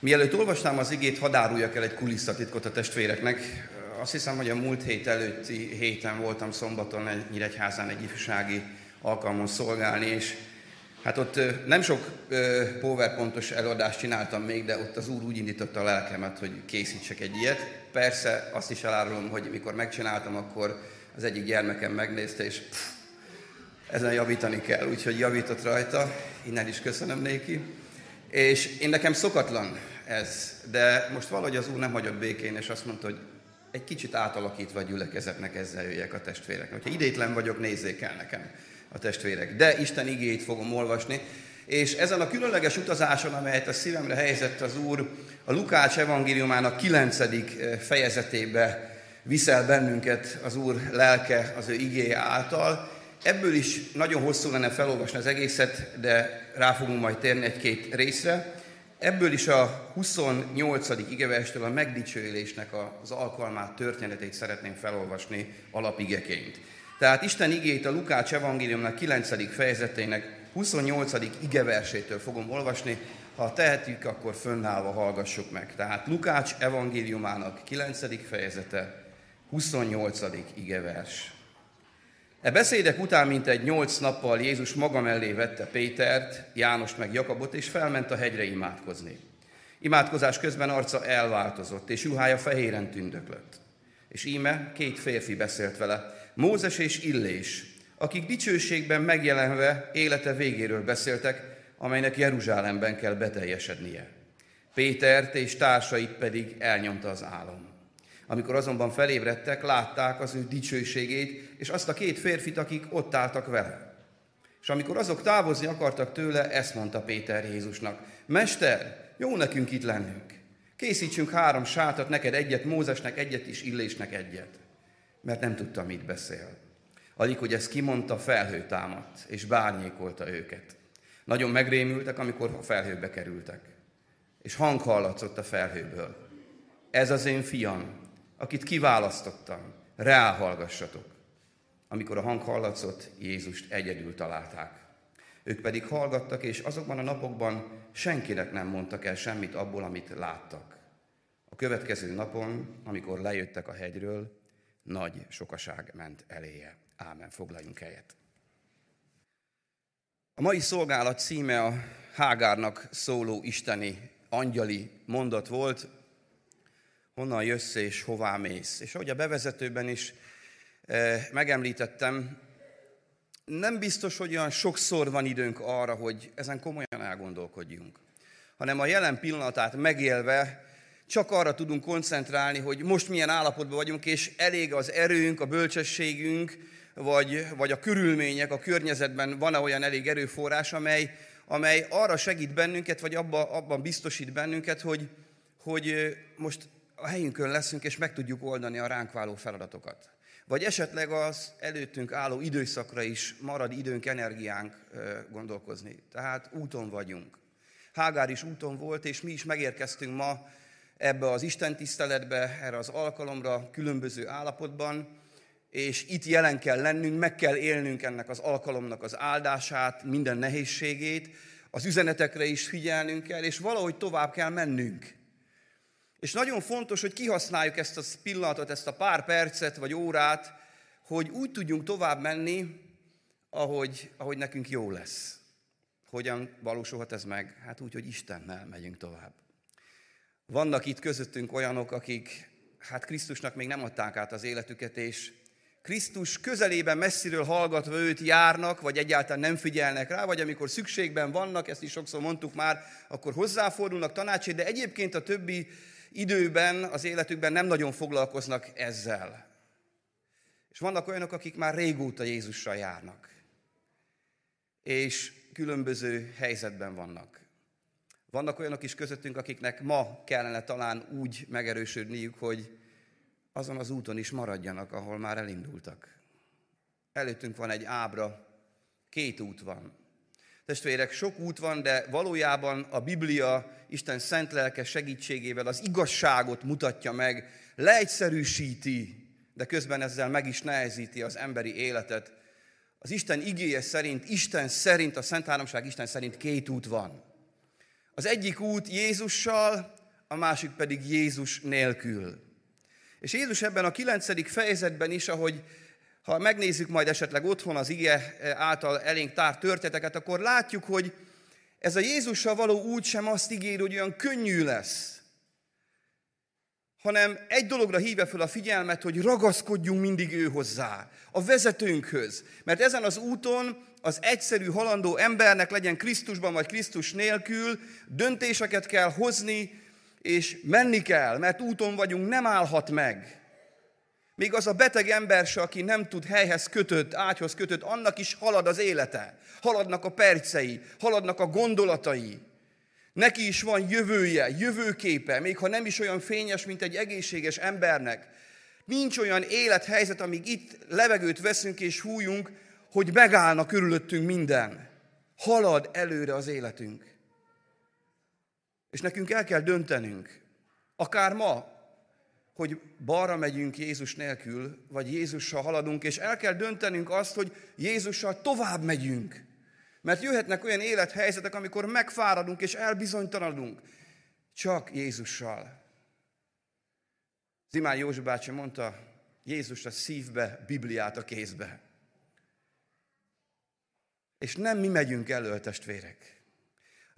Mielőtt olvasnám az igét, hadd áruljak el egy kulisszatitkot a testvéreknek. Azt hiszem, hogy a múlt hét előtti héten voltam szombaton egy Nyíregyházán egy ifjúsági alkalmon szolgálni, és hát ott nem sok powerpontos előadást csináltam még, de ott az Úr úgy indította a lelkemet, hogy készítsek egy ilyet. Persze azt is elárulom, hogy mikor megcsináltam, akkor az egyik gyermekem megnézte, és pff, ezen javítani kell, úgyhogy javított rajta, innen is köszönöm néki. És én nekem szokatlan ez, de most valahogy az Úr nem hagyott békén, és azt mondta, hogy egy kicsit átalakítva a gyülekezetnek ezzel jöjjek a testvéreknek. Ha idétlen vagyok, nézzék el nekem a testvérek. De Isten igéit fogom olvasni, és ezen a különleges utazáson, amelyet a szívemre helyezett az Úr, a Lukács evangéliumának kilencedik eh, fejezetébe viszel bennünket az Úr lelke az ő igéje által. Ebből is nagyon hosszú lenne felolvasni az egészet, de rá fogunk majd térni egy-két részre. Ebből is a 28. igevestől a megdicsőülésnek az alkalmát, történetét szeretném felolvasni alapigeként. Tehát Isten igét a Lukács evangéliumnak 9. fejezetének 28. igeversétől fogom olvasni, ha tehetjük, akkor fönnállva hallgassuk meg. Tehát Lukács evangéliumának 9. fejezete, 28. igevers. E beszédek után, mint egy nyolc nappal Jézus maga mellé vette Pétert, Jánost meg Jakabot, és felment a hegyre imádkozni. Imádkozás közben arca elváltozott, és juhája fehéren tündöklött. És íme két férfi beszélt vele, Mózes és Illés, akik dicsőségben megjelenve élete végéről beszéltek, amelynek Jeruzsálemben kell beteljesednie. Pétert és társait pedig elnyomta az álom. Amikor azonban felébredtek, látták az ő dicsőségét, és azt a két férfit, akik ott álltak vele. És amikor azok távozni akartak tőle, ezt mondta Péter Jézusnak. Mester, jó nekünk itt lennünk. Készítsünk három sátat, neked egyet, Mózesnek egyet és Illésnek egyet. Mert nem tudta, mit beszél. Alig, hogy ezt kimondta, felhő támadt, és bárnyékolta őket. Nagyon megrémültek, amikor a felhőbe kerültek. És hang hallatszott a felhőből. Ez az én fiam, akit kiválasztottam, ráhallgassatok. Amikor a hang hallatszott, Jézust egyedül találták. Ők pedig hallgattak, és azokban a napokban senkinek nem mondtak el semmit abból, amit láttak. A következő napon, amikor lejöttek a hegyről, nagy sokaság ment eléje. Ámen, foglaljunk helyet. A mai szolgálat címe a Hágárnak szóló isteni angyali mondat volt, honnan jössz és hová mész. És ahogy a bevezetőben is eh, megemlítettem, nem biztos, hogy olyan sokszor van időnk arra, hogy ezen komolyan elgondolkodjunk, hanem a jelen pillanatát megélve csak arra tudunk koncentrálni, hogy most milyen állapotban vagyunk, és elég az erőnk, a bölcsességünk, vagy, vagy a körülmények, a környezetben van-e olyan elég erőforrás, amely, amely arra segít bennünket, vagy abba, abban biztosít bennünket, hogy, hogy most a helyünkön leszünk, és meg tudjuk oldani a ránk váló feladatokat. Vagy esetleg az előttünk álló időszakra is marad időnk, energiánk gondolkozni. Tehát úton vagyunk. Hágár is úton volt, és mi is megérkeztünk ma ebbe az Isten tiszteletbe, erre az alkalomra különböző állapotban, és itt jelen kell lennünk, meg kell élnünk ennek az alkalomnak az áldását, minden nehézségét, az üzenetekre is figyelnünk kell, és valahogy tovább kell mennünk. És nagyon fontos, hogy kihasználjuk ezt a pillanatot, ezt a pár percet vagy órát, hogy úgy tudjunk tovább menni, ahogy, ahogy nekünk jó lesz. Hogyan valósulhat ez meg? Hát úgy, hogy Istennel megyünk tovább. Vannak itt közöttünk olyanok, akik hát Krisztusnak még nem adták át az életüket, és Krisztus közelében messziről hallgatva őt járnak, vagy egyáltalán nem figyelnek rá, vagy amikor szükségben vannak, ezt is sokszor mondtuk már, akkor hozzáfordulnak tanácsért, de egyébként a többi időben, az életükben nem nagyon foglalkoznak ezzel. És vannak olyanok, akik már régóta Jézussal járnak, és különböző helyzetben vannak. Vannak olyanok is közöttünk, akiknek ma kellene talán úgy megerősödniük, hogy azon az úton is maradjanak, ahol már elindultak. Előttünk van egy ábra, két út van. Testvérek, sok út van, de valójában a Biblia Isten szent lelke segítségével az igazságot mutatja meg, leegyszerűsíti, de közben ezzel meg is nehezíti az emberi életet. Az Isten igéje szerint, Isten szerint, a Szent Háromság Isten szerint két út van. Az egyik út Jézussal, a másik pedig Jézus nélkül. És Jézus ebben a kilencedik fejezetben is, ahogy ha megnézzük majd esetleg otthon az ige által elénk tárt történeteket, akkor látjuk, hogy ez a Jézussal való út sem azt ígér, hogy olyan könnyű lesz, hanem egy dologra hívja fel a figyelmet, hogy ragaszkodjunk mindig ő hozzá, a vezetőnkhöz. Mert ezen az úton az egyszerű halandó embernek legyen Krisztusban vagy Krisztus nélkül, döntéseket kell hozni, és menni kell, mert úton vagyunk, nem állhat meg. Még az a beteg ember se, aki nem tud helyhez kötött, ágyhoz kötött, annak is halad az élete. Haladnak a percei, haladnak a gondolatai. Neki is van jövője, jövőképe, még ha nem is olyan fényes, mint egy egészséges embernek. Nincs olyan élethelyzet, amíg itt levegőt veszünk és hújunk, hogy megállna körülöttünk minden. Halad előre az életünk. És nekünk el kell döntenünk, akár ma, hogy balra megyünk Jézus nélkül, vagy Jézussal haladunk, és el kell döntenünk azt, hogy Jézussal tovább megyünk. Mert jöhetnek olyan élethelyzetek, amikor megfáradunk és elbizonytalanodunk. Csak Jézussal. Zimán József bácsi mondta, Jézus a szívbe, Bibliát a kézbe. És nem mi megyünk elő, testvérek.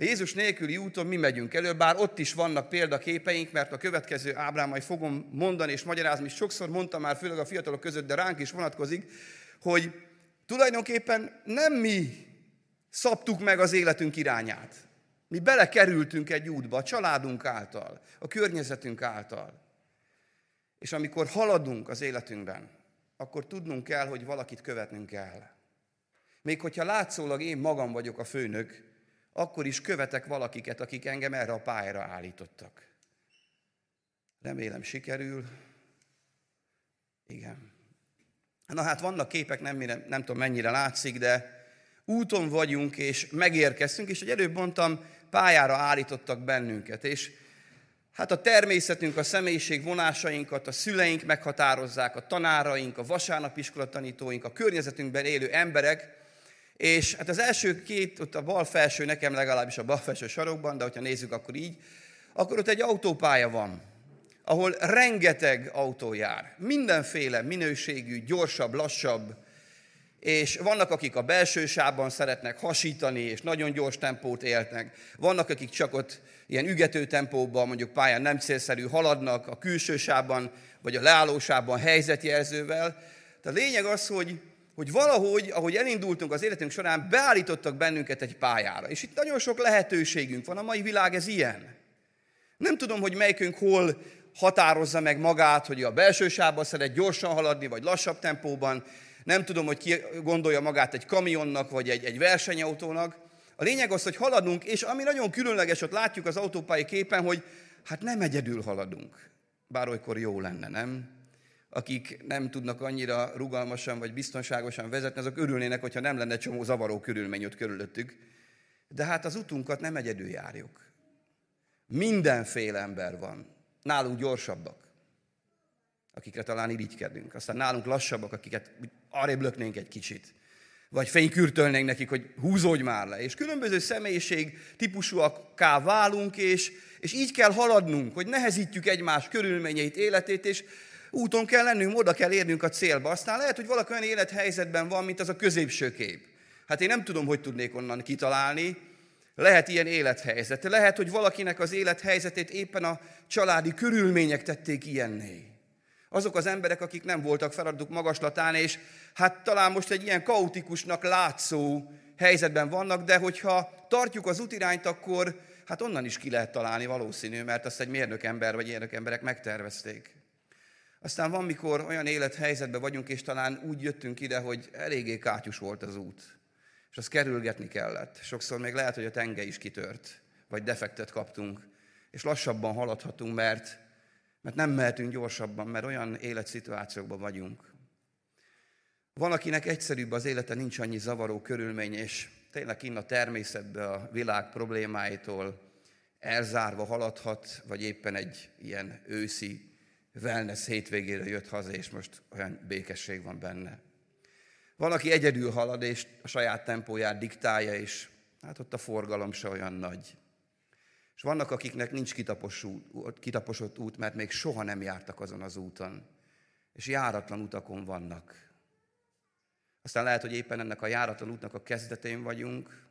A Jézus nélküli úton mi megyünk elő, bár ott is vannak példaképeink, mert a következő ábrán majd fogom mondani és magyarázni, és sokszor mondtam már, főleg a fiatalok között, de ránk is vonatkozik, hogy tulajdonképpen nem mi szabtuk meg az életünk irányát. Mi belekerültünk egy útba, a családunk által, a környezetünk által. És amikor haladunk az életünkben, akkor tudnunk kell, hogy valakit követnünk kell. Még hogyha látszólag én magam vagyok a főnök, akkor is követek valakiket, akik engem erre a pályára állítottak. Remélem sikerül. Igen. Na hát vannak képek, nem, nem tudom mennyire látszik, de úton vagyunk, és megérkeztünk, és hogy előbb mondtam, pályára állítottak bennünket, és hát a természetünk, a személyiség vonásainkat a szüleink meghatározzák, a tanáraink, a vasárnapiskola tanítóink, a környezetünkben élő emberek, és hát az első két, ott a bal felső, nekem legalábbis a bal felső sarokban, de hogyha nézzük, akkor így, akkor ott egy autópálya van, ahol rengeteg autó jár. Mindenféle minőségű, gyorsabb, lassabb, és vannak, akik a belső sávban szeretnek hasítani, és nagyon gyors tempót élnek. Vannak, akik csak ott ilyen ügető tempóban, mondjuk pályán nem célszerű haladnak, a külső sávban, vagy a leállósában helyzetjelzővel. Tehát a lényeg az, hogy hogy valahogy, ahogy elindultunk az életünk során, beállítottak bennünket egy pályára. És itt nagyon sok lehetőségünk van, a mai világ ez ilyen. Nem tudom, hogy melyikünk hol határozza meg magát, hogy a belső sávban szeret gyorsan haladni, vagy lassabb tempóban. Nem tudom, hogy ki gondolja magát egy kamionnak, vagy egy, egy versenyautónak. A lényeg az, hogy haladunk, és ami nagyon különleges, ott látjuk az autópályi képen, hogy hát nem egyedül haladunk. Bár olykor jó lenne, nem? Akik nem tudnak annyira rugalmasan vagy biztonságosan vezetni, azok örülnének, hogyha nem lenne csomó zavaró körülmény ott körülöttük. De hát az utunkat nem egyedül járjuk. Mindenféle ember van. Nálunk gyorsabbak, akikre talán irigykedünk. Aztán nálunk lassabbak, akiket arrébb löknénk egy kicsit. Vagy fénykürtölnénk nekik, hogy húzódj már le. És különböző személyiség típusúakká válunk, és, és így kell haladnunk, hogy nehezítjük egymás körülményeit, életét, és úton kell lennünk, oda kell érnünk a célba. Aztán lehet, hogy valaki olyan élethelyzetben van, mint az a középső kép. Hát én nem tudom, hogy tudnék onnan kitalálni. Lehet ilyen élethelyzet. Lehet, hogy valakinek az élethelyzetét éppen a családi körülmények tették ilyenné. Azok az emberek, akik nem voltak feladatuk magaslatán, és hát talán most egy ilyen kaotikusnak látszó helyzetben vannak, de hogyha tartjuk az útirányt, akkor hát onnan is ki lehet találni valószínű, mert azt egy mérnök ember vagy mérnök emberek megtervezték. Aztán van, mikor olyan élethelyzetben vagyunk, és talán úgy jöttünk ide, hogy eléggé kátyus volt az út, és azt kerülgetni kellett. Sokszor még lehet, hogy a tenge is kitört, vagy defektet kaptunk, és lassabban haladhatunk, mert, mert nem mehetünk gyorsabban, mert olyan életszituációkban vagyunk. Van, akinek egyszerűbb az élete, nincs annyi zavaró körülmény, és tényleg kinn a természetbe a világ problémáitól elzárva haladhat, vagy éppen egy ilyen őszi wellness hétvégére jött haza, és most olyan békesség van benne. Valaki egyedül halad, és a saját tempóját diktálja, és hát ott a forgalom se olyan nagy. És vannak, akiknek nincs kitaposott út, mert még soha nem jártak azon az úton. És járatlan utakon vannak. Aztán lehet, hogy éppen ennek a járatlan útnak a kezdetén vagyunk,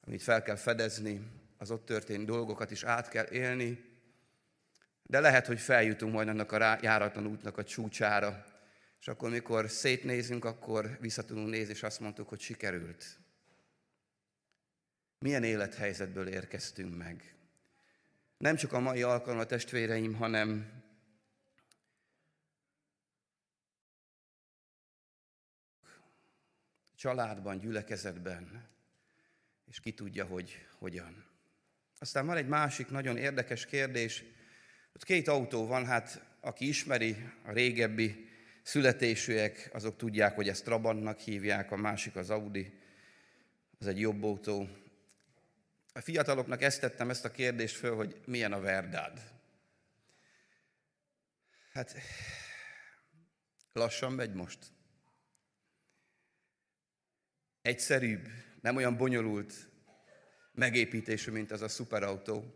amit fel kell fedezni, az ott történt dolgokat is át kell élni, de lehet, hogy feljutunk majd annak a járatlan útnak a csúcsára, és akkor, mikor szétnézünk, akkor vissza nézni, és azt mondtuk, hogy sikerült. Milyen élethelyzetből érkeztünk meg. Nem csak a mai alkalom a testvéreim, hanem családban, gyülekezetben, és ki tudja, hogy hogyan. Aztán van egy másik nagyon érdekes kérdés. Ott két autó van, hát aki ismeri a régebbi születésűek, azok tudják, hogy ezt Trabantnak hívják, a másik az Audi, az egy jobb autó. A fiataloknak ezt tettem ezt a kérdést föl, hogy milyen a Verdád. Hát lassan megy most. Egyszerűbb, nem olyan bonyolult megépítésű, mint az a szuperautó.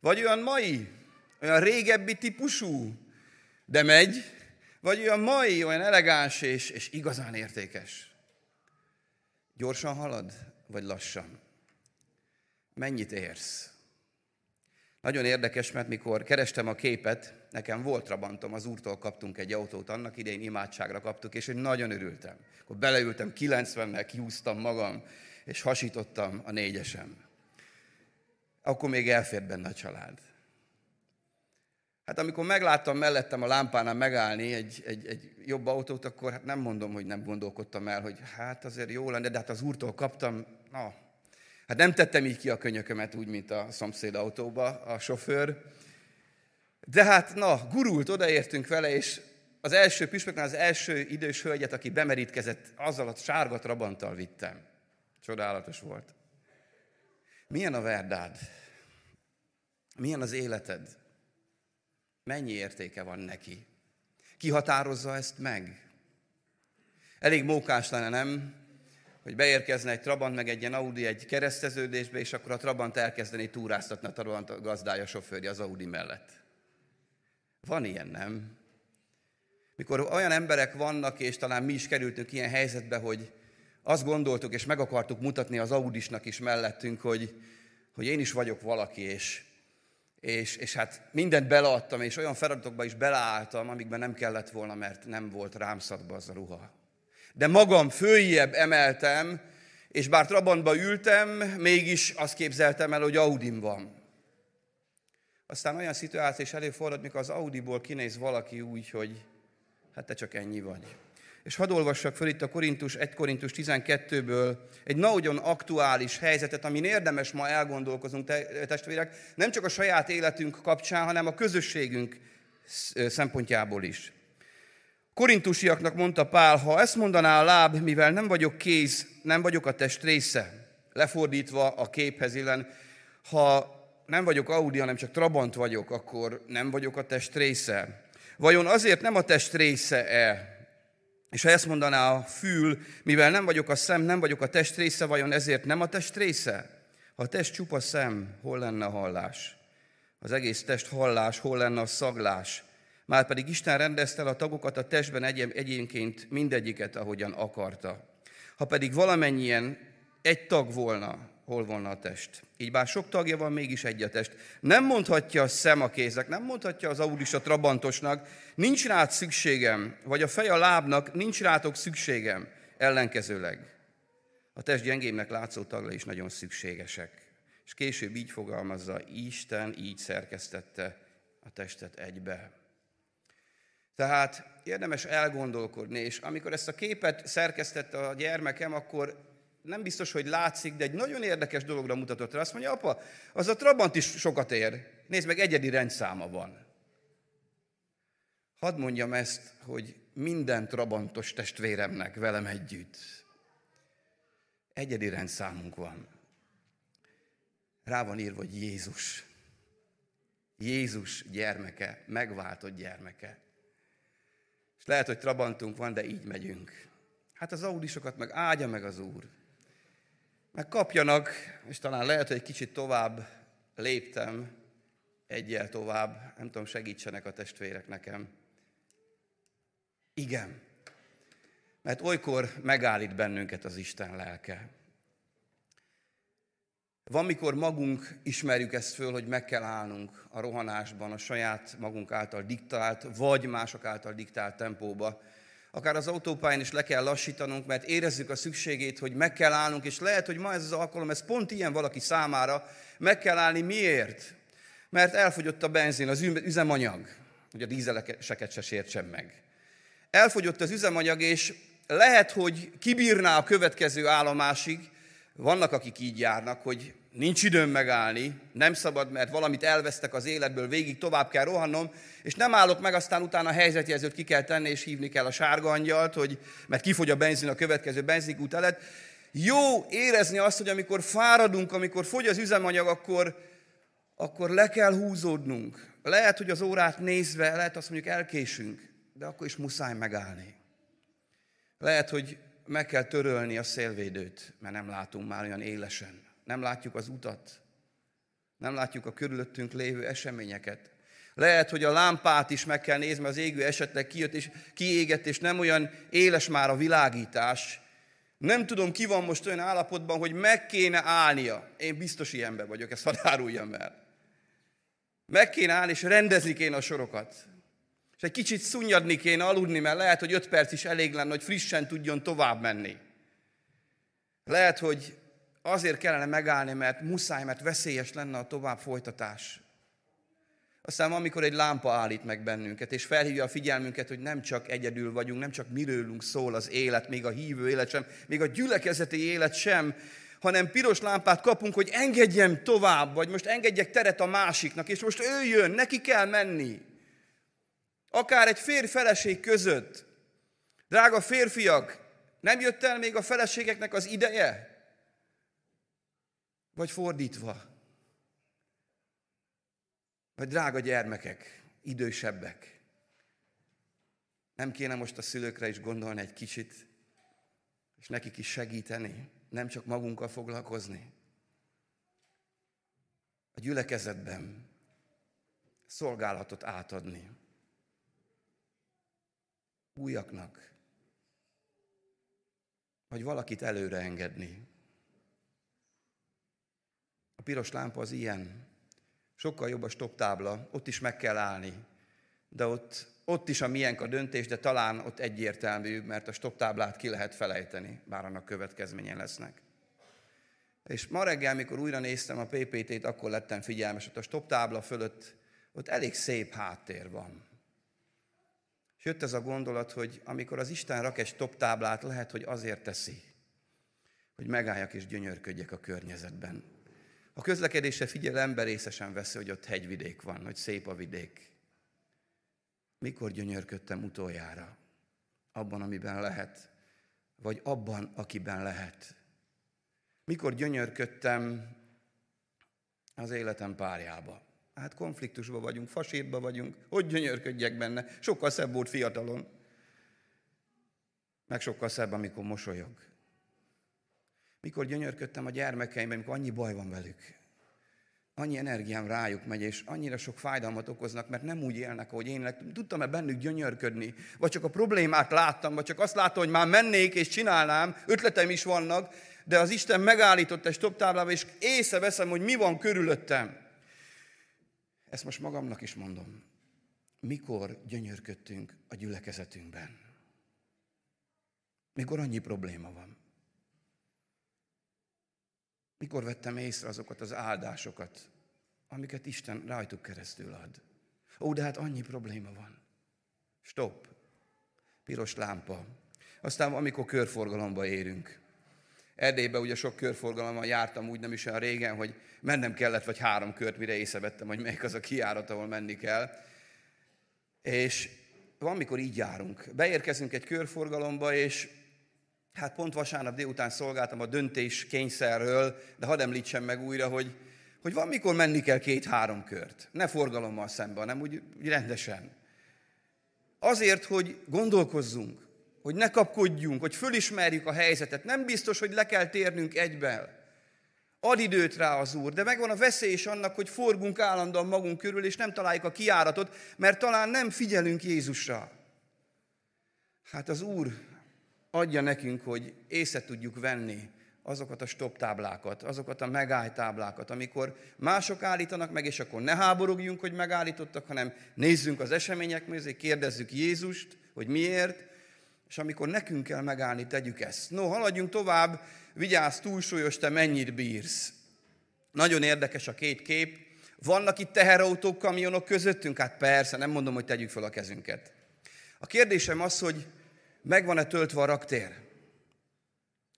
Vagy olyan mai, olyan régebbi típusú, de megy, vagy olyan mai, olyan elegáns és, és igazán értékes. Gyorsan halad, vagy lassan? Mennyit érsz? Nagyon érdekes, mert mikor kerestem a képet, nekem volt Trabantom, az úrtól kaptunk egy autót, annak idején imádságra kaptuk, és én nagyon örültem. Akkor beleültem 90-nel, kihúztam magam, és hasítottam a négyesem. Akkor még elfért benne a család. Hát amikor megláttam mellettem a lámpánál megállni egy, egy, egy jobb autót, akkor hát nem mondom, hogy nem gondolkodtam el, hogy hát azért jó lenne, de hát az úrtól kaptam, na, hát nem tettem így ki a könyökömet úgy, mint a szomszéd autóba a sofőr. De hát, na, gurult, odaértünk vele, és az első püspöknál az első idős hölgyet, aki bemerítkezett, azzal a sárga trabanttal vittem. Csodálatos volt. Milyen a verdád? Milyen az életed? Mennyi értéke van neki? Ki határozza ezt meg? Elég mókás lenne, nem? Hogy beérkezne egy Trabant, meg egy ilyen Audi egy kereszteződésbe, és akkor a Trabant elkezdeni túráztatni a Trabant gazdája, sofőrje az Audi mellett. Van ilyen, nem? Mikor olyan emberek vannak, és talán mi is kerültünk ilyen helyzetbe, hogy azt gondoltuk, és meg akartuk mutatni az Audisnak is mellettünk, hogy, hogy én is vagyok valaki, és, és, és hát mindent beleadtam, és olyan feladatokba is beleálltam, amikben nem kellett volna, mert nem volt rám szadba az a ruha. De magam följebb emeltem, és bár Trabantba ültem, mégis azt képzeltem el, hogy Audim van. Aztán olyan szituáció is előfordult, mikor az Audiból kinéz valaki úgy, hogy hát te csak ennyi vagy. És hadd olvassak föl itt a Korintus, 1 Korintus 12-ből egy nagyon aktuális helyzetet, amin érdemes ma elgondolkozunk, testvérek, nem csak a saját életünk kapcsán, hanem a közösségünk szempontjából is. Korintusiaknak mondta Pál, ha ezt mondaná a láb, mivel nem vagyok kéz, nem vagyok a test része, lefordítva a képhez illen, ha nem vagyok Audi, hanem csak Trabant vagyok, akkor nem vagyok a test része. Vajon azért nem a test része-e, és ha ezt mondaná a fül, mivel nem vagyok a szem, nem vagyok a test része, vajon ezért nem a test része? Ha a test csupa szem, hol lenne a hallás? Az egész test hallás, hol lenne a szaglás? Márpedig Isten rendezte el a tagokat a testben egy- egyénként mindegyiket, ahogyan akarta. Ha pedig valamennyien egy tag volna, hol volna a test. Így bár sok tagja van, mégis egy a test. Nem mondhatja a szem a kézek, nem mondhatja az Audis a Trabantosnak, nincs rád szükségem, vagy a fej a lábnak, nincs rátok szükségem, ellenkezőleg. A test gyengémnek látszó tagra is nagyon szükségesek. És később így fogalmazza, Isten így szerkesztette a testet egybe. Tehát érdemes elgondolkodni, és amikor ezt a képet szerkesztette a gyermekem, akkor nem biztos, hogy látszik, de egy nagyon érdekes dologra mutatott rá. Azt mondja, apa, az a Trabant is sokat ér. Nézd meg, egyedi rendszáma van. Hadd mondjam ezt, hogy minden Trabantos testvéremnek velem együtt egyedi rendszámunk van. Rá van írva, hogy Jézus. Jézus gyermeke, megváltott gyermeke. És lehet, hogy Trabantunk van, de így megyünk. Hát az audisokat meg áldja meg az Úr meg kapjanak, és talán lehet, hogy egy kicsit tovább léptem egyel tovább, nem tudom, segítsenek a testvérek nekem. Igen, mert olykor megállít bennünket az Isten lelke. Van, mikor magunk ismerjük ezt föl, hogy meg kell állnunk a rohanásban, a saját magunk által diktált, vagy mások által diktált tempóba. Akár az autópályán is le kell lassítanunk, mert érezzük a szükségét, hogy meg kell állnunk, és lehet, hogy ma ez az alkalom, ez pont ilyen valaki számára, meg kell állni. Miért? Mert elfogyott a benzin, az üzemanyag, hogy a dízeleseket se sértsen meg. Elfogyott az üzemanyag, és lehet, hogy kibírná a következő állomásig, vannak, akik így járnak, hogy nincs időm megállni, nem szabad, mert valamit elvesztek az életből, végig tovább kell rohannom, és nem állok meg, aztán utána a helyzetjelzőt ki kell tenni, és hívni kell a sárga angyalt, hogy, mert kifogy a benzin a következő benzinkút előtt. Jó érezni azt, hogy amikor fáradunk, amikor fogy az üzemanyag, akkor, akkor le kell húzódnunk. Lehet, hogy az órát nézve, lehet azt mondjuk elkésünk, de akkor is muszáj megállni. Lehet, hogy meg kell törölni a szélvédőt, mert nem látunk már olyan élesen. Nem látjuk az utat. Nem látjuk a körülöttünk lévő eseményeket. Lehet, hogy a lámpát is meg kell nézni, az égő esetleg kijött és kiégett, és nem olyan éles már a világítás. Nem tudom, ki van most olyan állapotban, hogy meg kéne állnia. Én biztos ilyenben vagyok, ezt hadd áruljam el. Meg kéne állni, és rendezni kéne a sorokat. És egy kicsit szunnyadni kéne aludni, mert lehet, hogy öt perc is elég lenne, hogy frissen tudjon tovább menni. Lehet, hogy azért kellene megállni, mert muszáj, mert veszélyes lenne a tovább folytatás. Aztán amikor egy lámpa állít meg bennünket, és felhívja a figyelmünket, hogy nem csak egyedül vagyunk, nem csak mirőlünk szól az élet, még a hívő élet sem, még a gyülekezeti élet sem, hanem piros lámpát kapunk, hogy engedjem tovább, vagy most engedjek teret a másiknak, és most ő jön, neki kell menni. Akár egy férj-feleség között. Drága férfiak, nem jött el még a feleségeknek az ideje? Vagy fordítva? Vagy drága gyermekek, idősebbek? Nem kéne most a szülőkre is gondolni egy kicsit, és nekik is segíteni, nem csak magunkkal foglalkozni? A gyülekezetben szolgálatot átadni újaknak, vagy valakit előre engedni. Piros lámpa az ilyen. Sokkal jobb a stop tábla, ott is meg kell állni. De ott, ott is a miénk a döntés, de talán ott egyértelmű, mert a stop táblát ki lehet felejteni, bár annak következménye lesznek. És ma reggel, mikor újra néztem a PPT-t, akkor lettem figyelmes, hogy a stop tábla fölött ott elég szép háttér van. És jött ez a gondolat, hogy amikor az Isten rak egy stop táblát, lehet, hogy azért teszi, hogy megálljak és gyönyörködjek a környezetben. A közlekedésre figyel ember részesen veszi, hogy ott hegyvidék van, hogy szép a vidék. Mikor gyönyörködtem utoljára? Abban, amiben lehet, vagy abban, akiben lehet. Mikor gyönyörködtem az életem párjába? Hát konfliktusban vagyunk, fasírban vagyunk, hogy gyönyörködjek benne. Sokkal szebb volt fiatalon. Meg sokkal szebb, amikor mosolyog. Mikor gyönyörködtem a gyermekeimben, amikor annyi baj van velük. Annyi energiám rájuk megy, és annyira sok fájdalmat okoznak, mert nem úgy élnek, ahogy én Tudtam-e bennük gyönyörködni? Vagy csak a problémát láttam, vagy csak azt láttam, hogy már mennék és csinálnám, ötletem is vannak, de az Isten megállított egy stop táblába, és észreveszem, hogy mi van körülöttem. Ezt most magamnak is mondom. Mikor gyönyörködtünk a gyülekezetünkben? Mikor annyi probléma van? Mikor vettem észre azokat az áldásokat, amiket Isten rajtuk keresztül ad? Ó, de hát annyi probléma van. Stop. Piros lámpa. Aztán amikor körforgalomba érünk, Erdélyben ugye sok körforgalommal jártam úgy nem is olyan régen, hogy mennem kellett vagy három kört, mire észrevettem, hogy melyik az a kiárat, ahol menni kell. És van, mikor így járunk. Beérkezünk egy körforgalomba, és hát pont vasárnap délután szolgáltam a döntés kényszerről, de hadd említsem meg újra, hogy, hogy van, mikor menni kell két-három kört. Ne forgalommal szemben, hanem úgy, úgy rendesen. Azért, hogy gondolkozzunk, hogy ne kapkodjunk, hogy fölismerjük a helyzetet. Nem biztos, hogy le kell térnünk egyben. Ad időt rá az Úr, de megvan a veszély is annak, hogy forgunk állandóan magunk körül, és nem találjuk a kiáratot, mert talán nem figyelünk Jézusra. Hát az Úr adja nekünk, hogy észre tudjuk venni azokat a stop táblákat, azokat a megállj táblákat, amikor mások állítanak meg, és akkor ne háborogjunk, hogy megállítottak, hanem nézzünk az események mögé, kérdezzük Jézust, hogy miért, és amikor nekünk kell megállni, tegyük ezt. No, haladjunk tovább, vigyázz, túlsúlyos, te mennyit bírsz. Nagyon érdekes a két kép. Vannak itt teherautók, kamionok közöttünk? Hát persze, nem mondom, hogy tegyük fel a kezünket. A kérdésem az, hogy megvan-e töltve a raktér?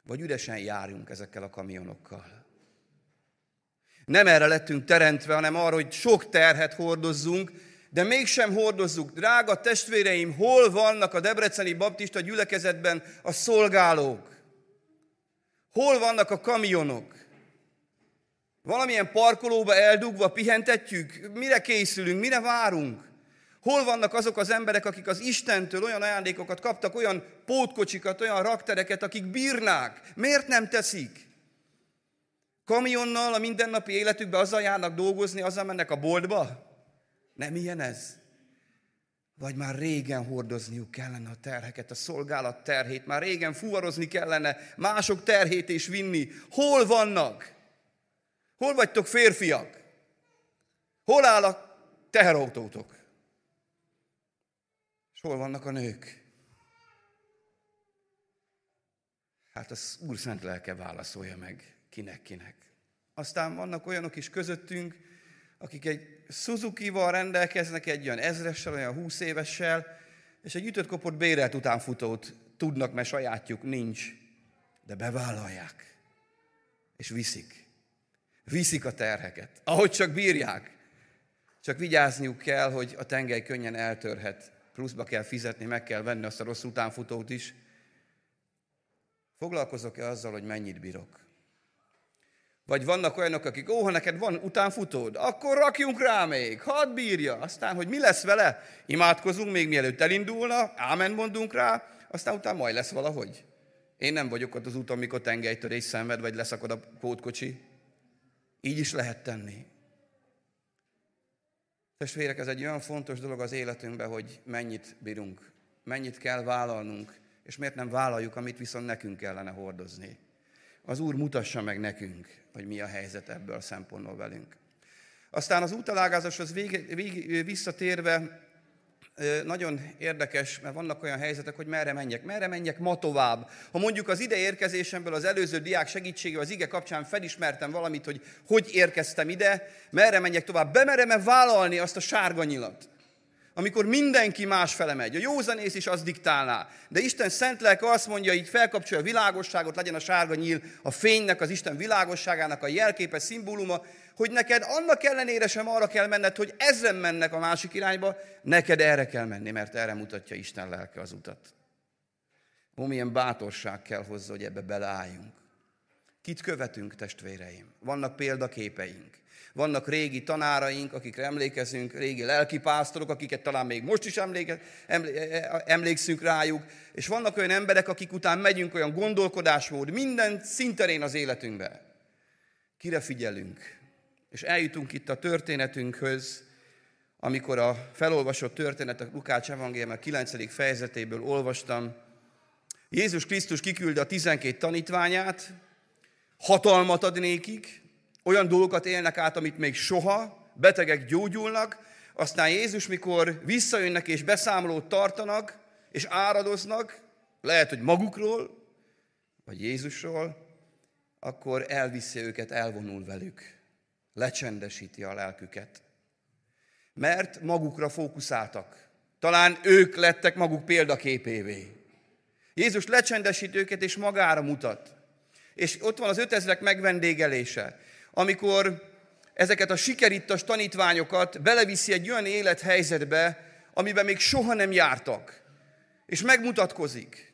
Vagy üresen járunk ezekkel a kamionokkal? Nem erre lettünk teremtve, hanem arra, hogy sok terhet hordozzunk, de mégsem hordozzuk. Drága testvéreim, hol vannak a Debreceni Baptista gyülekezetben a szolgálók? Hol vannak a kamionok? Valamilyen parkolóba eldugva pihentetjük? Mire készülünk? Mire várunk? Hol vannak azok az emberek, akik az Istentől olyan ajándékokat kaptak, olyan pótkocsikat, olyan raktereket, akik bírnák? Miért nem teszik? Kamionnal a mindennapi életükbe azzal járnak dolgozni, azzal mennek a boltba? Nem ilyen ez? Vagy már régen hordozniuk kellene a terheket, a szolgálat terhét, már régen fuvarozni kellene, mások terhét is vinni. Hol vannak? Hol vagytok férfiak? Hol áll a teherautótok? És hol vannak a nők? Hát az Úr szent lelke válaszolja meg, kinek-kinek. Aztán vannak olyanok is közöttünk, akik egy Suzuki-val rendelkeznek, egy olyan ezressel, olyan húsz évessel, és egy ütött kopott bérelt utánfutót tudnak, mert sajátjuk nincs, de bevállalják, és viszik. Viszik a terheket, ahogy csak bírják. Csak vigyázniuk kell, hogy a tengely könnyen eltörhet, pluszba kell fizetni, meg kell venni azt a rossz utánfutót is. Foglalkozok-e azzal, hogy mennyit bírok? Vagy vannak olyanok, akik, ó, ha neked van utánfutód, akkor rakjunk rá még, hadd bírja. Aztán, hogy mi lesz vele? Imádkozunk még mielőtt elindulna, ámen mondunk rá, aztán utána majd lesz valahogy. Én nem vagyok ott az úton, mikor tengelytörés szenved, vagy leszakad a pótkocsi. Így is lehet tenni. Testvérek, ez egy olyan fontos dolog az életünkben, hogy mennyit bírunk, mennyit kell vállalnunk, és miért nem vállaljuk, amit viszont nekünk kellene hordozni. Az Úr mutassa meg nekünk, hogy mi a helyzet ebből a szempontból velünk. Aztán az útalágázáshoz vég, vég, visszatérve, nagyon érdekes, mert vannak olyan helyzetek, hogy merre menjek, merre menjek ma tovább. Ha mondjuk az ide érkezésemből az előző diák segítségével az ige kapcsán felismertem valamit, hogy hogy érkeztem ide, merre menjek tovább, bemerem-e vállalni azt a sárga nyilat? amikor mindenki más fele megy. A józanész is az diktálná. De Isten szent lelke azt mondja, így felkapcsolja a világosságot, legyen a sárga nyíl a fénynek, az Isten világosságának a jelképes szimbóluma, hogy neked annak ellenére sem arra kell menned, hogy ezen mennek a másik irányba, neked erre kell menni, mert erre mutatja Isten lelke az utat. Ó, milyen bátorság kell hozzá, hogy ebbe beleálljunk. Kit követünk, testvéreim? Vannak példaképeink. Vannak régi tanáraink, akikre emlékezünk, régi lelkipásztorok, akiket talán még most is emléke, emlékszünk rájuk, és vannak olyan emberek, akik után megyünk olyan gondolkodásmód, minden szinterén az életünkbe. Kire figyelünk? És eljutunk itt a történetünkhöz, amikor a felolvasott történet a Lukács evangélium 9. fejezetéből olvastam. Jézus Krisztus kiküldte a 12 tanítványát, hatalmat ad nékik, olyan dolgokat élnek át, amit még soha, betegek gyógyulnak, aztán Jézus, mikor visszajönnek és beszámolót tartanak, és áradoznak, lehet, hogy magukról, vagy Jézusról, akkor elviszi őket, elvonul velük. Lecsendesíti a lelküket. Mert magukra fókuszáltak. Talán ők lettek maguk példaképévé. Jézus lecsendesít őket, és magára mutat. És ott van az ötezrek megvendégelése amikor ezeket a sikerittas tanítványokat beleviszi egy olyan élethelyzetbe, amiben még soha nem jártak, és megmutatkozik.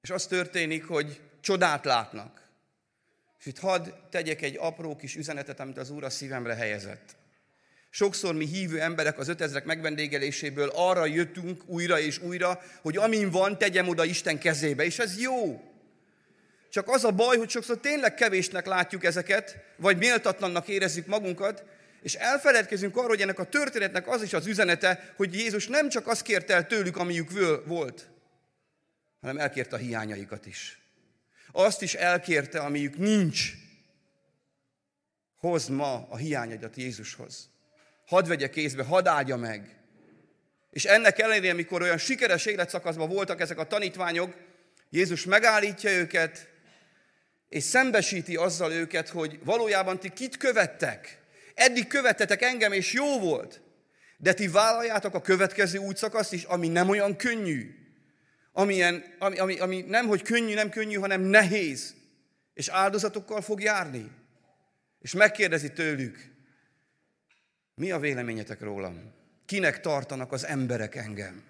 És az történik, hogy csodát látnak. És itt hadd tegyek egy apró kis üzenetet, amit az Úr a szívemre helyezett. Sokszor mi hívő emberek az ötezrek megvendégeléséből arra jöttünk újra és újra, hogy amin van, tegyem oda Isten kezébe, és ez jó. Csak az a baj, hogy sokszor tényleg kevésnek látjuk ezeket, vagy méltatlannak érezzük magunkat, és elfeledkezünk arról, hogy ennek a történetnek az is az üzenete, hogy Jézus nem csak azt kérte el tőlük, amiük volt, hanem elkérte a hiányaikat is. Azt is elkérte, amiük nincs. Hozd ma a hiányaidat Jézushoz. Hadd vegye kézbe, hadd áldja meg. És ennek ellenére, amikor olyan sikeres életszakaszban voltak ezek a tanítványok, Jézus megállítja őket, és szembesíti azzal őket, hogy valójában ti kit követtek. Eddig követtetek engem, és jó volt. De ti vállaljátok a következő útszakaszt is, ami nem olyan könnyű. Amilyen, ami, ami, ami nem, hogy könnyű, nem könnyű, hanem nehéz. És áldozatokkal fog járni. És megkérdezi tőlük, mi a véleményetek rólam? Kinek tartanak az emberek engem?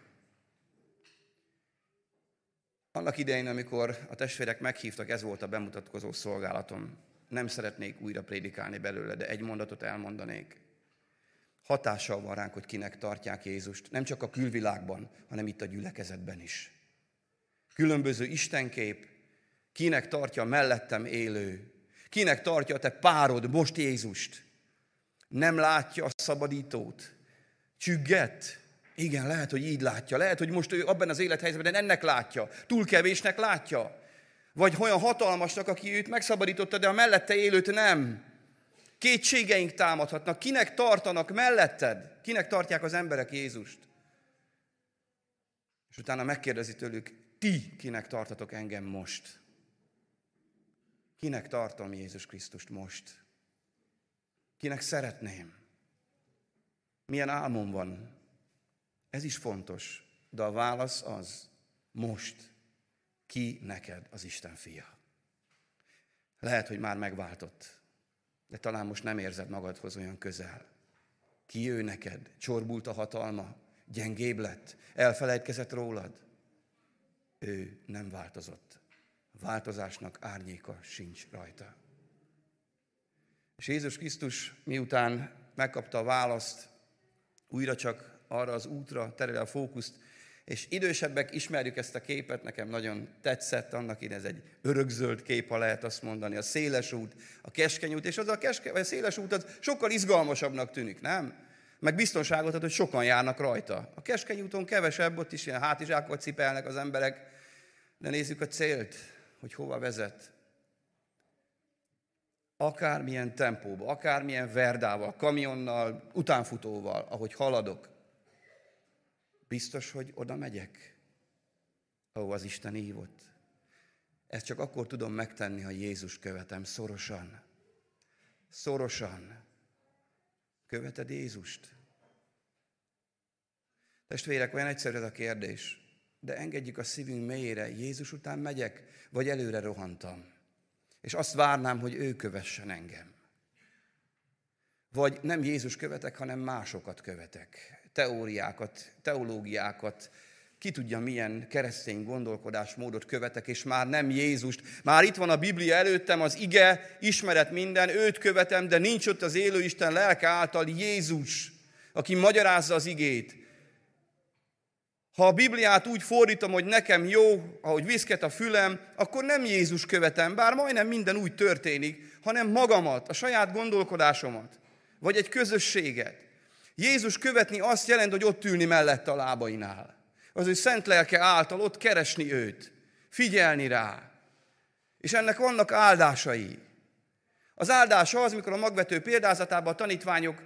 Annak idején, amikor a testvérek meghívtak, ez volt a bemutatkozó szolgálatom. Nem szeretnék újra prédikálni belőle, de egy mondatot elmondanék. Hatással van ránk, hogy kinek tartják Jézust, nem csak a külvilágban, hanem itt a gyülekezetben is. Különböző istenkép, kinek tartja mellettem élő, kinek tartja a te párod most Jézust. Nem látja a szabadítót, csügget, igen, lehet, hogy így látja. Lehet, hogy most ő abban az élethelyzetben ennek látja. Túl kevésnek látja. Vagy olyan hatalmasnak, aki őt megszabadította, de a mellette élőt nem. Kétségeink támadhatnak. Kinek tartanak melletted? Kinek tartják az emberek Jézust? És utána megkérdezi tőlük, ti kinek tartatok engem most? Kinek tartom Jézus Krisztust most? Kinek szeretném? Milyen álmom van? Ez is fontos, de a válasz az, most ki neked az Isten fia. Lehet, hogy már megváltott, de talán most nem érzed magadhoz olyan közel. Ki ő neked? Csorbult a hatalma? Gyengébb lett? Elfelejtkezett rólad? Ő nem változott. Változásnak árnyéka sincs rajta. És Jézus Krisztus miután megkapta a választ, újra csak arra az útra terel a fókuszt, és idősebbek ismerjük ezt a képet, nekem nagyon tetszett annak ide, ez egy örökzöld kép, ha lehet azt mondani, a széles út, a keskeny út, és az a, keske, vagy a széles út az sokkal izgalmasabbnak tűnik, nem? Meg biztonságot ad, hogy sokan járnak rajta. A keskeny úton kevesebb, ott is ilyen hátizsákot cipelnek az emberek, de nézzük a célt, hogy hova vezet. Akármilyen tempóba, akármilyen verdával, kamionnal, utánfutóval, ahogy haladok, Biztos, hogy oda megyek, ahol az Isten hívott. Ezt csak akkor tudom megtenni, ha Jézus követem szorosan. Szorosan. Követed Jézust? Testvérek, olyan egyszerű ez a kérdés. De engedjük a szívünk mélyére, Jézus után megyek, vagy előre rohantam. És azt várnám, hogy ő kövessen engem. Vagy nem Jézus követek, hanem másokat követek teóriákat, teológiákat, ki tudja milyen keresztény gondolkodásmódot követek, és már nem Jézust. Már itt van a Biblia előttem, az ige, ismeret minden, őt követem, de nincs ott az élő Isten lelke által Jézus, aki magyarázza az igét. Ha a Bibliát úgy fordítom, hogy nekem jó, ahogy viszket a fülem, akkor nem Jézus követem, bár majdnem minden úgy történik, hanem magamat, a saját gondolkodásomat, vagy egy közösséget. Jézus követni azt jelent, hogy ott ülni mellette a lábainál. Az ő szent lelke által ott keresni őt, figyelni rá. És ennek vannak áldásai. Az áldása az, mikor a magvető példázatában a tanítványok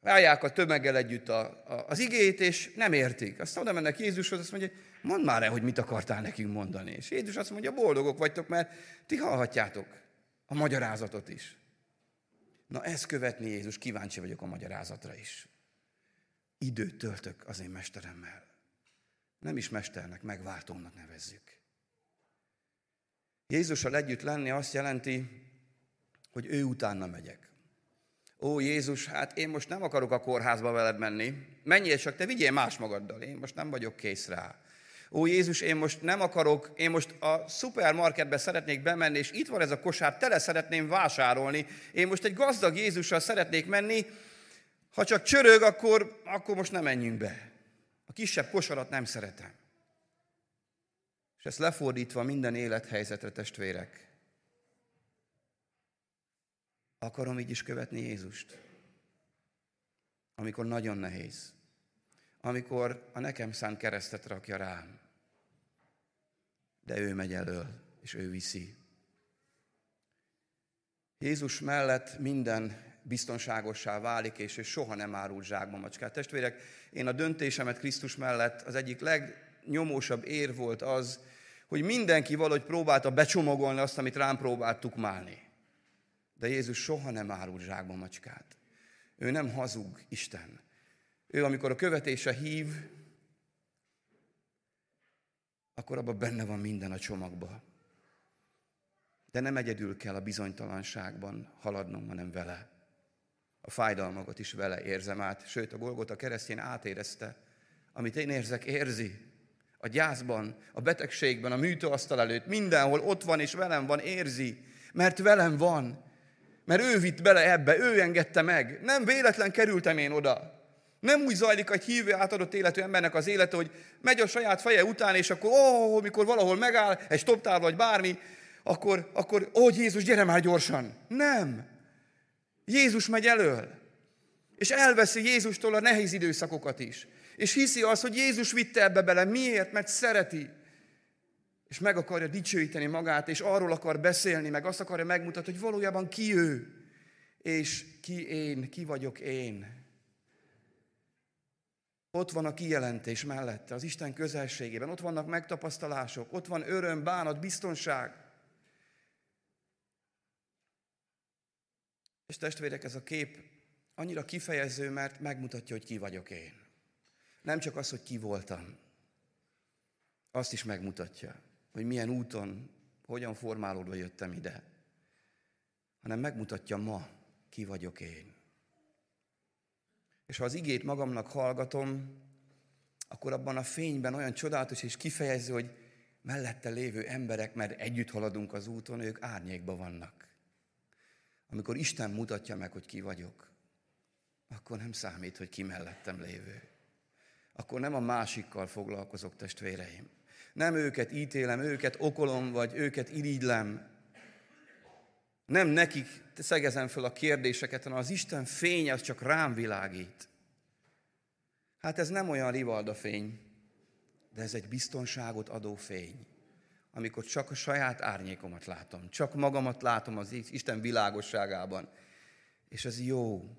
ráják a tömeggel együtt a, a, az igét, és nem értik. Aztán oda mennek Jézushoz, azt mondja, mondd már el, hogy mit akartál nekünk mondani. És Jézus azt mondja, boldogok vagytok, mert ti hallhatjátok a magyarázatot is. Na ezt követni Jézus, kíváncsi vagyok a magyarázatra is. Időt töltök az én mesteremmel. Nem is mesternek, megváltónak nevezzük. Jézussal együtt lenni azt jelenti, hogy ő utána megyek. Ó Jézus, hát én most nem akarok a kórházba veled menni. Menjél csak, te vigyél más magaddal. Én most nem vagyok kész rá ó Jézus, én most nem akarok, én most a szupermarketbe szeretnék bemenni, és itt van ez a kosár, tele szeretném vásárolni. Én most egy gazdag Jézussal szeretnék menni, ha csak csörög, akkor, akkor most nem menjünk be. A kisebb kosarat nem szeretem. És ezt lefordítva minden élethelyzetre, testvérek, akarom így is követni Jézust. Amikor nagyon nehéz. Amikor a nekem szánt keresztet rakja rám. De ő megy elől, és ő viszi. Jézus mellett minden biztonságossá válik, és ő soha nem árul zsákba macskát. Testvérek, én a döntésemet Krisztus mellett az egyik legnyomósabb ér volt az, hogy mindenki valahogy próbálta becsomagolni azt, amit rám próbált tukmálni. De Jézus soha nem árul zsákba macskát. Ő nem hazug Isten. Ő, amikor a követése hív, akkor abban benne van minden a csomagba. De nem egyedül kell a bizonytalanságban haladnom, hanem vele. A fájdalmakat is vele érzem át, sőt a Golgota keresztjén átérezte. Amit én érzek, érzi. A gyászban, a betegségben, a műtőasztal előtt, mindenhol ott van és velem van, érzi. Mert velem van. Mert ő vitt bele ebbe, ő engedte meg. Nem véletlen kerültem én oda. Nem úgy zajlik egy hívő átadott életű embernek az élete, hogy megy a saját feje után, és akkor, ó, mikor valahol megáll, egy stoptár vagy bármi, akkor, akkor ó, Jézus, gyere már gyorsan. Nem. Jézus megy elől. És elveszi Jézustól a nehéz időszakokat is. És hiszi azt, hogy Jézus vitte ebbe bele. Miért? Mert szereti. És meg akarja dicsőíteni magát, és arról akar beszélni, meg azt akarja megmutatni, hogy valójában ki ő, és ki én, ki vagyok én. Ott van a kijelentés mellette, az Isten közelségében, ott vannak megtapasztalások, ott van öröm, bánat, biztonság. És testvérek, ez a kép annyira kifejező, mert megmutatja, hogy ki vagyok én. Nem csak az, hogy ki voltam, azt is megmutatja, hogy milyen úton, hogyan formálódva jöttem ide, hanem megmutatja ma, ki vagyok én. És ha az igét magamnak hallgatom, akkor abban a fényben olyan csodálatos és kifejező, hogy mellette lévő emberek, mert együtt haladunk az úton, ők árnyékban vannak. Amikor Isten mutatja meg, hogy ki vagyok, akkor nem számít, hogy ki mellettem lévő. Akkor nem a másikkal foglalkozok, testvéreim. Nem őket ítélem, őket okolom, vagy őket irigylem. Nem nekik szegezem fel a kérdéseket, hanem az Isten fény az csak rám világít. Hát ez nem olyan rivalda fény, de ez egy biztonságot adó fény amikor csak a saját árnyékomat látom, csak magamat látom az Isten világosságában. És ez jó.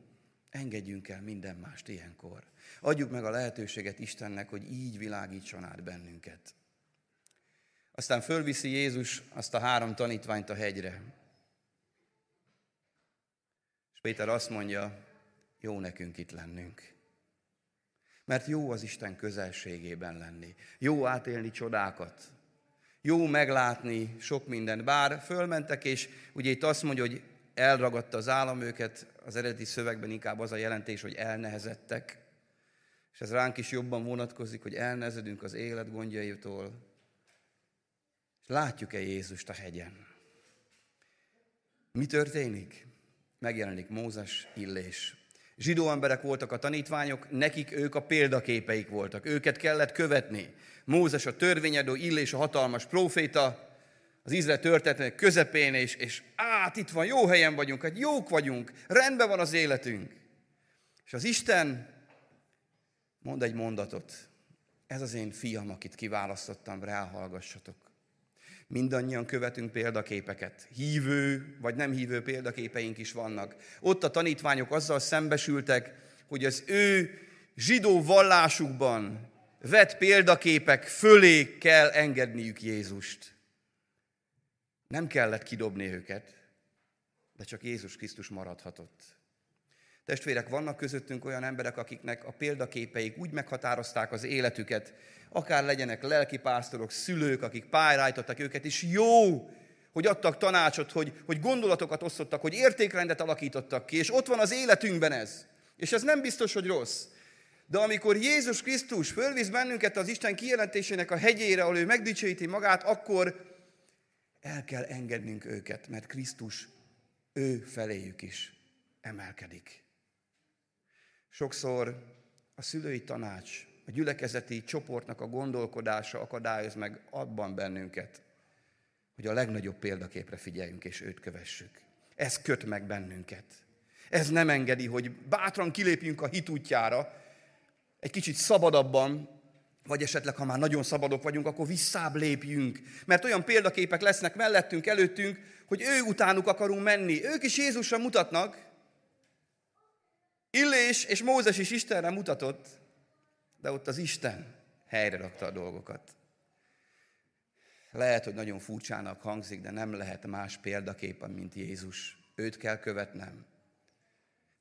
Engedjünk el minden mást ilyenkor. Adjuk meg a lehetőséget Istennek, hogy így világítson át bennünket. Aztán fölviszi Jézus azt a három tanítványt a hegyre. És Péter azt mondja, jó nekünk itt lennünk. Mert jó az Isten közelségében lenni. Jó átélni csodákat jó meglátni sok mindent. Bár fölmentek, és ugye itt azt mondja, hogy elragadta az állam őket, az eredeti szövegben inkább az a jelentés, hogy elnehezettek. És ez ránk is jobban vonatkozik, hogy elnehezedünk az élet gondjaitól. És látjuk-e Jézust a hegyen? Mi történik? Megjelenik Mózes, Illés. Zsidó emberek voltak a tanítványok, nekik ők a példaképeik voltak. Őket kellett követni. Mózes a törvényedő, Illés a hatalmas próféta, az Izrael történetek közepén, és, és át, itt van, jó helyen vagyunk, hát jók vagyunk, rendben van az életünk. És az Isten mond egy mondatot. Ez az én fiam, akit kiválasztottam, ráhallgassatok. Mindannyian követünk példaképeket. Hívő vagy nem hívő példaképeink is vannak. Ott a tanítványok azzal szembesültek, hogy az ő zsidó vallásukban vett példaképek fölé kell engedniük Jézust. Nem kellett kidobni őket, de csak Jézus Krisztus maradhatott. Testvérek, vannak közöttünk olyan emberek, akiknek a példaképeik úgy meghatározták az életüket, akár legyenek lelkipásztorok, szülők, akik pályájtottak őket, és jó, hogy adtak tanácsot, hogy, hogy gondolatokat osztottak, hogy értékrendet alakítottak ki, és ott van az életünkben ez. És ez nem biztos, hogy rossz. De amikor Jézus Krisztus fölvisz bennünket az Isten kijelentésének a hegyére, ahol ő megdicsőíti magát, akkor el kell engednünk őket, mert Krisztus ő feléjük is emelkedik. Sokszor a szülői tanács a gyülekezeti csoportnak a gondolkodása akadályoz meg abban bennünket, hogy a legnagyobb példaképre figyeljünk és őt kövessük. Ez köt meg bennünket. Ez nem engedi, hogy bátran kilépjünk a hit útjára, egy kicsit szabadabban, vagy esetleg, ha már nagyon szabadok vagyunk, akkor visszább lépjünk. Mert olyan példaképek lesznek mellettünk, előttünk, hogy ő utánuk akarunk menni. Ők is Jézusra mutatnak. Illés és Mózes is Istenre mutatott, de ott az Isten helyre rakta a dolgokat. Lehet, hogy nagyon furcsának hangzik, de nem lehet más példaképen, mint Jézus. Őt kell követnem.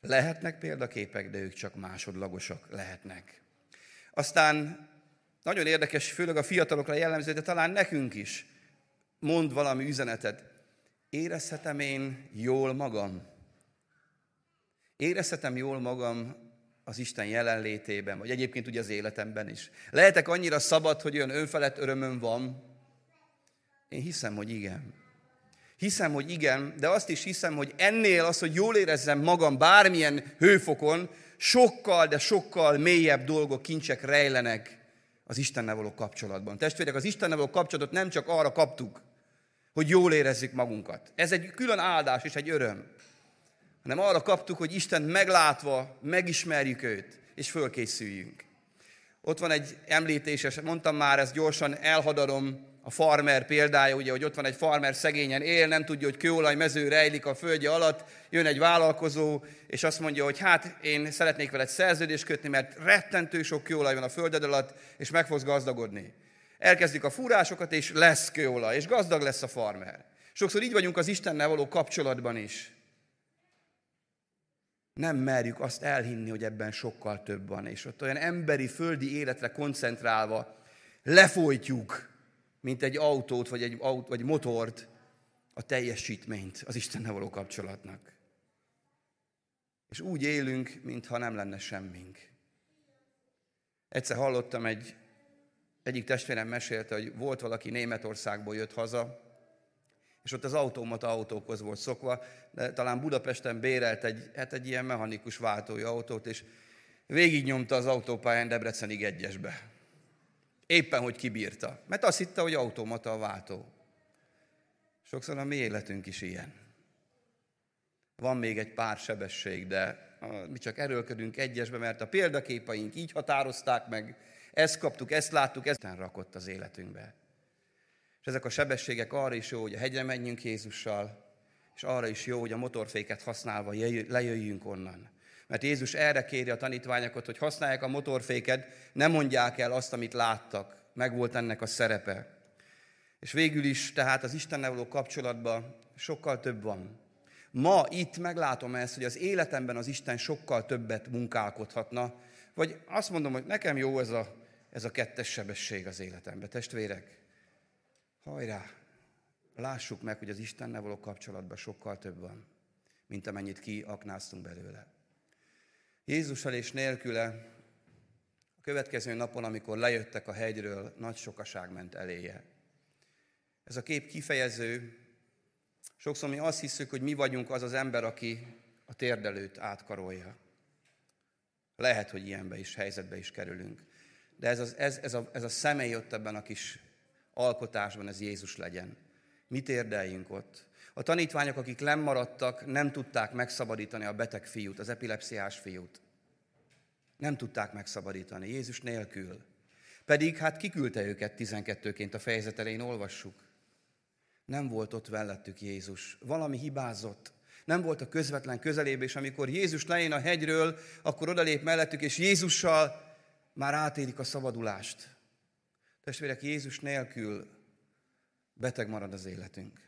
Lehetnek példaképek, de ők csak másodlagosak lehetnek. Aztán nagyon érdekes, főleg a fiatalokra jellemző, de talán nekünk is mond valami üzenetet. Érezhetem én jól magam? Érezhetem jól magam az Isten jelenlétében, vagy egyébként ugye az életemben is. Lehetek annyira szabad, hogy olyan önfelett örömöm van? Én hiszem, hogy igen. Hiszem, hogy igen, de azt is hiszem, hogy ennél az, hogy jól érezzem magam bármilyen hőfokon, sokkal, de sokkal mélyebb dolgok, kincsek rejlenek az Istennel való kapcsolatban. Testvérek, az Istennel való kapcsolatot nem csak arra kaptuk, hogy jól érezzük magunkat. Ez egy külön áldás és egy öröm. Hanem arra kaptuk, hogy Isten meglátva megismerjük őt, és fölkészüljünk. Ott van egy említéses, mondtam már, ezt gyorsan elhadarom, a farmer példája, ugye, hogy ott van egy farmer szegényen él, nem tudja, hogy kőolaj mező rejlik a földje alatt, jön egy vállalkozó, és azt mondja, hogy hát én szeretnék veled szerződést kötni, mert rettentő sok kőolaj van a földed alatt, és meg fogsz gazdagodni. Elkezdik a fúrásokat, és lesz kőolaj, és gazdag lesz a farmer. Sokszor így vagyunk az Istennel való kapcsolatban is. Nem merjük azt elhinni, hogy ebben sokkal több van, és ott olyan emberi, földi életre koncentrálva lefolytjuk mint egy autót, vagy egy, aut, vagy motort, a teljesítményt az Istennel való kapcsolatnak. És úgy élünk, mintha nem lenne semmink. Egyszer hallottam egy, egyik testvérem mesélte, hogy volt valaki Németországból jött haza, és ott az automata autókhoz volt szokva, de talán Budapesten bérelt egy, hát egy ilyen mechanikus váltói autót, és végignyomta az autópályán Debrecenig egyesbe. Éppen, hogy kibírta. Mert azt hitte, hogy automata a váltó. Sokszor a mi életünk is ilyen. Van még egy pár sebesség, de mi csak erőlködünk egyesbe, mert a példaképaink így határozták meg, ezt kaptuk, ezt láttuk, ezt rakott az életünkbe. És ezek a sebességek arra is jó, hogy a hegyre menjünk Jézussal, és arra is jó, hogy a motorféket használva lejöjjünk onnan. Mert Jézus erre kéri a tanítványokat, hogy használják a motorféket, ne mondják el azt, amit láttak. Meg volt ennek a szerepe. És végül is, tehát az Istennel való kapcsolatban sokkal több van. Ma itt meglátom ezt, hogy az életemben az Isten sokkal többet munkálkodhatna, vagy azt mondom, hogy nekem jó ez a, ez a kettes sebesség az életemben. Testvérek, hajrá! Lássuk meg, hogy az Istennel való kapcsolatban sokkal több van, mint amennyit kiaknáztunk belőle. Jézussal és nélküle a következő napon, amikor lejöttek a hegyről, nagy sokaság ment eléje. Ez a kép kifejező. Sokszor mi azt hiszük, hogy mi vagyunk az az ember, aki a térdelőt átkarolja. Lehet, hogy ilyenbe is, helyzetbe is kerülünk. De ez, az, ez, ez, a, ez a személy ott ebben a kis alkotásban, ez Jézus legyen. Mit érdeljünk ott? A tanítványok, akik lemaradtak, nem tudták megszabadítani a beteg fiút, az epilepsziás fiút. Nem tudták megszabadítani, Jézus nélkül. Pedig hát kiküldte őket 12-ként a fejezet elején olvassuk. Nem volt ott mellettük Jézus. Valami hibázott. Nem volt a közvetlen közelébe, és amikor Jézus lejön a hegyről, akkor odalép mellettük, és Jézussal már átérik a szabadulást. Testvérek, Jézus nélkül beteg marad az életünk.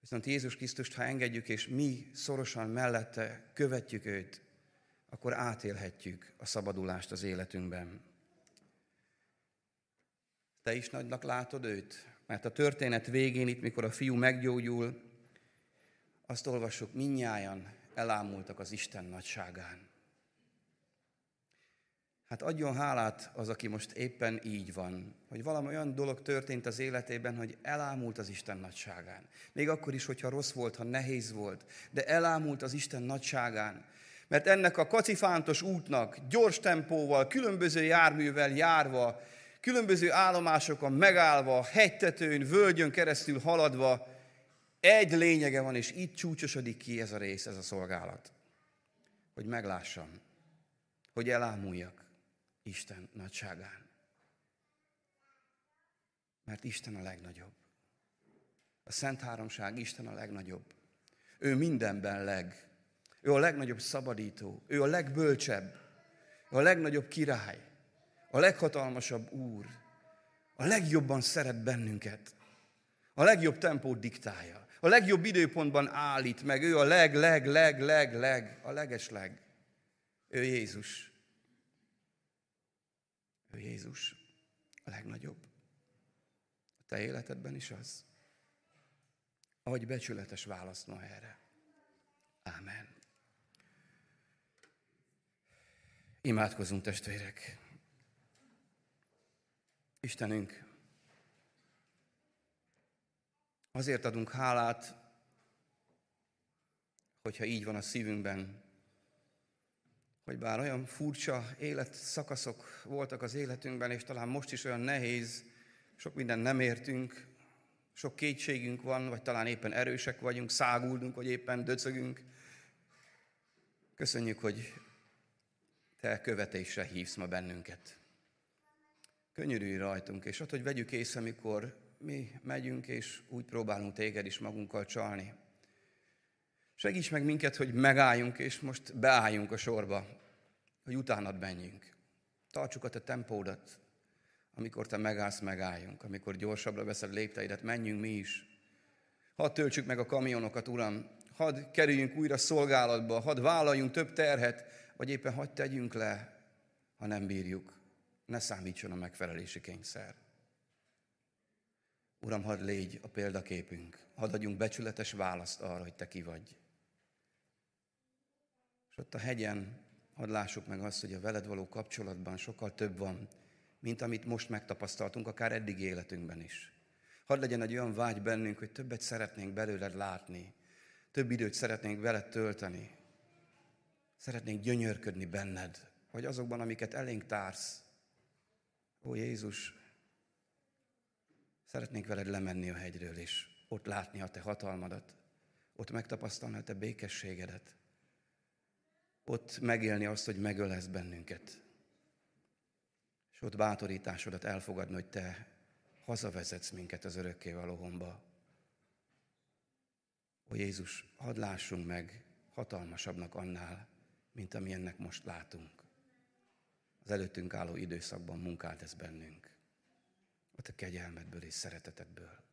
Viszont Jézus Krisztust, ha engedjük, és mi szorosan mellette követjük őt, akkor átélhetjük a szabadulást az életünkben. Te is nagynak látod őt? Mert a történet végén, itt mikor a fiú meggyógyul, azt olvassuk, minnyájan elámultak az Isten nagyságán. Hát adjon hálát az, aki most éppen így van, hogy valami olyan dolog történt az életében, hogy elámult az Isten nagyságán. Még akkor is, hogyha rossz volt, ha nehéz volt, de elámult az Isten nagyságán. Mert ennek a kacifántos útnak gyors tempóval, különböző járművel járva, különböző állomásokon megállva, hegytetőn, völgyön keresztül haladva, egy lényege van, és itt csúcsosodik ki ez a rész, ez a szolgálat. Hogy meglássam, hogy elámuljak Isten nagyságán. Mert Isten a legnagyobb. A Szent Háromság Isten a legnagyobb. Ő mindenben leg. Ő a legnagyobb szabadító. Ő a legbölcsebb. Ő a legnagyobb király. A leghatalmasabb úr. A legjobban szeret bennünket. A legjobb tempót diktálja. A legjobb időpontban állít meg. Ő a leg, leg, leg, leg, leg, a leges leg. Ő Jézus. Ő Jézus. A legnagyobb. A te életedben is az. Adj becsületes választ ma erre. Ámen. Imádkozunk, testvérek. Istenünk, azért adunk hálát, hogyha így van a szívünkben, hogy bár olyan furcsa életszakaszok voltak az életünkben, és talán most is olyan nehéz, sok minden nem értünk, sok kétségünk van, vagy talán éppen erősek vagyunk, száguldunk, vagy éppen döcögünk. Köszönjük, hogy te követésre hívsz ma bennünket. Könyörülj rajtunk, és ott, hogy vegyük észre, amikor mi megyünk, és úgy próbálunk téged is magunkkal csalni. Segíts meg minket, hogy megálljunk, és most beálljunk a sorba, hogy utánad menjünk. Tartsuk a te tempódat, amikor te megállsz, megálljunk. Amikor gyorsabbra veszed lépteidet, menjünk mi is. Hadd töltsük meg a kamionokat, Uram. Hadd kerüljünk újra szolgálatba, hadd vállaljunk több terhet, vagy éppen hadd tegyünk le, ha nem bírjuk. Ne számítson a megfelelési kényszer. Uram, hadd légy a példaképünk. Hadd adjunk becsületes választ arra, hogy Te ki vagy. És ott a hegyen hadd lássuk meg azt, hogy a veled való kapcsolatban sokkal több van, mint amit most megtapasztaltunk, akár eddig életünkben is. Hadd legyen egy olyan vágy bennünk, hogy többet szeretnénk belőled látni, több időt szeretnénk veled tölteni, szeretnénk gyönyörködni benned, vagy azokban, amiket elénk társz. Ó Jézus, szeretnénk veled lemenni a hegyről, és ott látni a te hatalmadat, ott megtapasztalni a te békességedet, ott megélni azt, hogy megölesz bennünket, és ott bátorításodat elfogadni, hogy te hazavezetsz minket az örökké valóhomba. Ó Jézus, hadd lássunk meg hatalmasabbnak annál, mint amilyennek most látunk. Az előttünk álló időszakban munkált ez bennünk. A te kegyelmedből és szeretetedből.